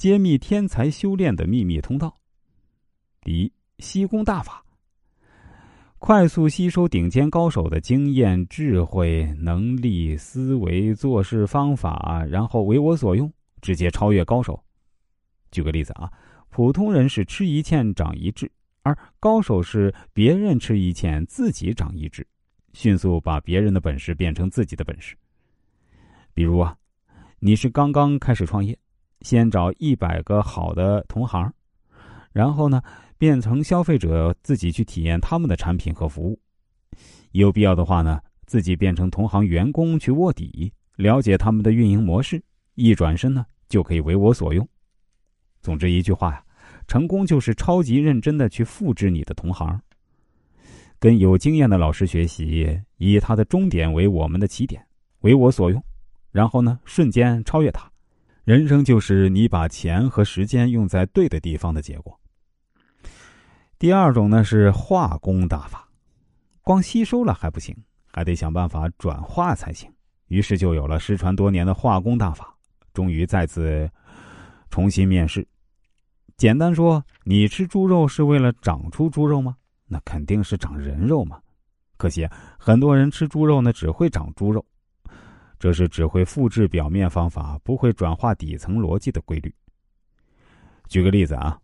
揭秘天才修炼的秘密通道。第一，吸功大法。快速吸收顶尖高手的经验、智慧、能力、思维、做事方法，然后为我所用，直接超越高手。举个例子啊，普通人是吃一堑长一智，而高手是别人吃一堑，自己长一智，迅速把别人的本事变成自己的本事。比如啊，你是刚刚开始创业，先找一百个好的同行，然后呢？变成消费者自己去体验他们的产品和服务，有必要的话呢，自己变成同行员工去卧底，了解他们的运营模式，一转身呢就可以为我所用。总之一句话呀，成功就是超级认真的去复制你的同行，跟有经验的老师学习，以他的终点为我们的起点，为我所用，然后呢瞬间超越他。人生就是你把钱和时间用在对的地方的结果。第二种呢是化工大法，光吸收了还不行，还得想办法转化才行。于是就有了失传多年的化工大法，终于再次重新面世。简单说，你吃猪肉是为了长出猪肉吗？那肯定是长人肉嘛。可惜很多人吃猪肉呢，只会长猪肉，这是只会复制表面方法，不会转化底层逻辑的规律。举个例子啊，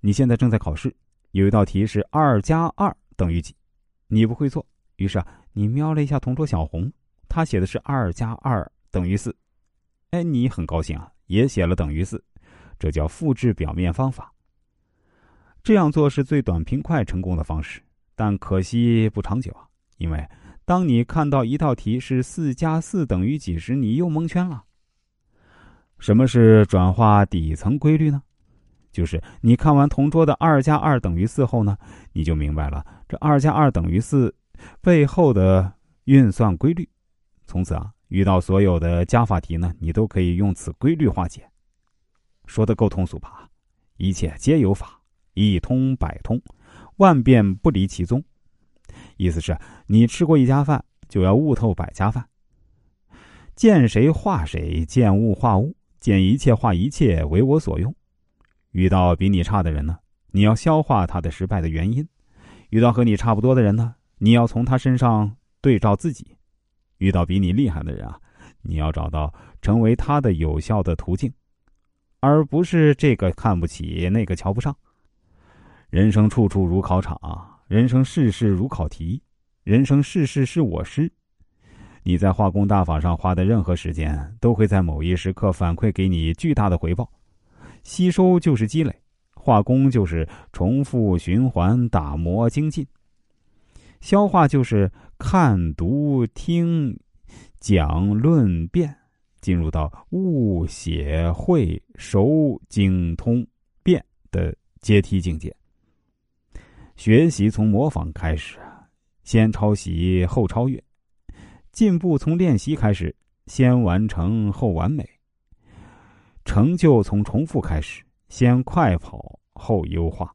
你现在正在考试。有一道题是二加二等于几，你不会做，于是啊，你瞄了一下同桌小红，他写的是二加二等于四，哎，你很高兴啊，也写了等于四，这叫复制表面方法。这样做是最短平快成功的方式，但可惜不长久啊，因为当你看到一道题是四加四等于几时，你又蒙圈了。什么是转化底层规律呢？就是你看完同桌的二加二等于四后呢，你就明白了这二加二等于四背后的运算规律。从此啊，遇到所有的加法题呢，你都可以用此规律化解。说的够通俗吧？一切皆有法，一通百通，万变不离其宗。意思是你吃过一家饭，就要悟透百家饭。见谁化谁，见物化物，见一切化一切，为我所用。遇到比你差的人呢，你要消化他的失败的原因；遇到和你差不多的人呢，你要从他身上对照自己；遇到比你厉害的人啊，你要找到成为他的有效的途径，而不是这个看不起那个瞧不上。人生处处如考场，人生世事如考题，人生世事是我师。你在化工大法上花的任何时间，都会在某一时刻反馈给你巨大的回报。吸收就是积累，化工就是重复循环打磨精进，消化就是看读听讲论辩，进入到悟写会熟精通变的阶梯境界。学习从模仿开始，先抄袭后超越；进步从练习开始，先完成后完美。成就从重复开始，先快跑后优化。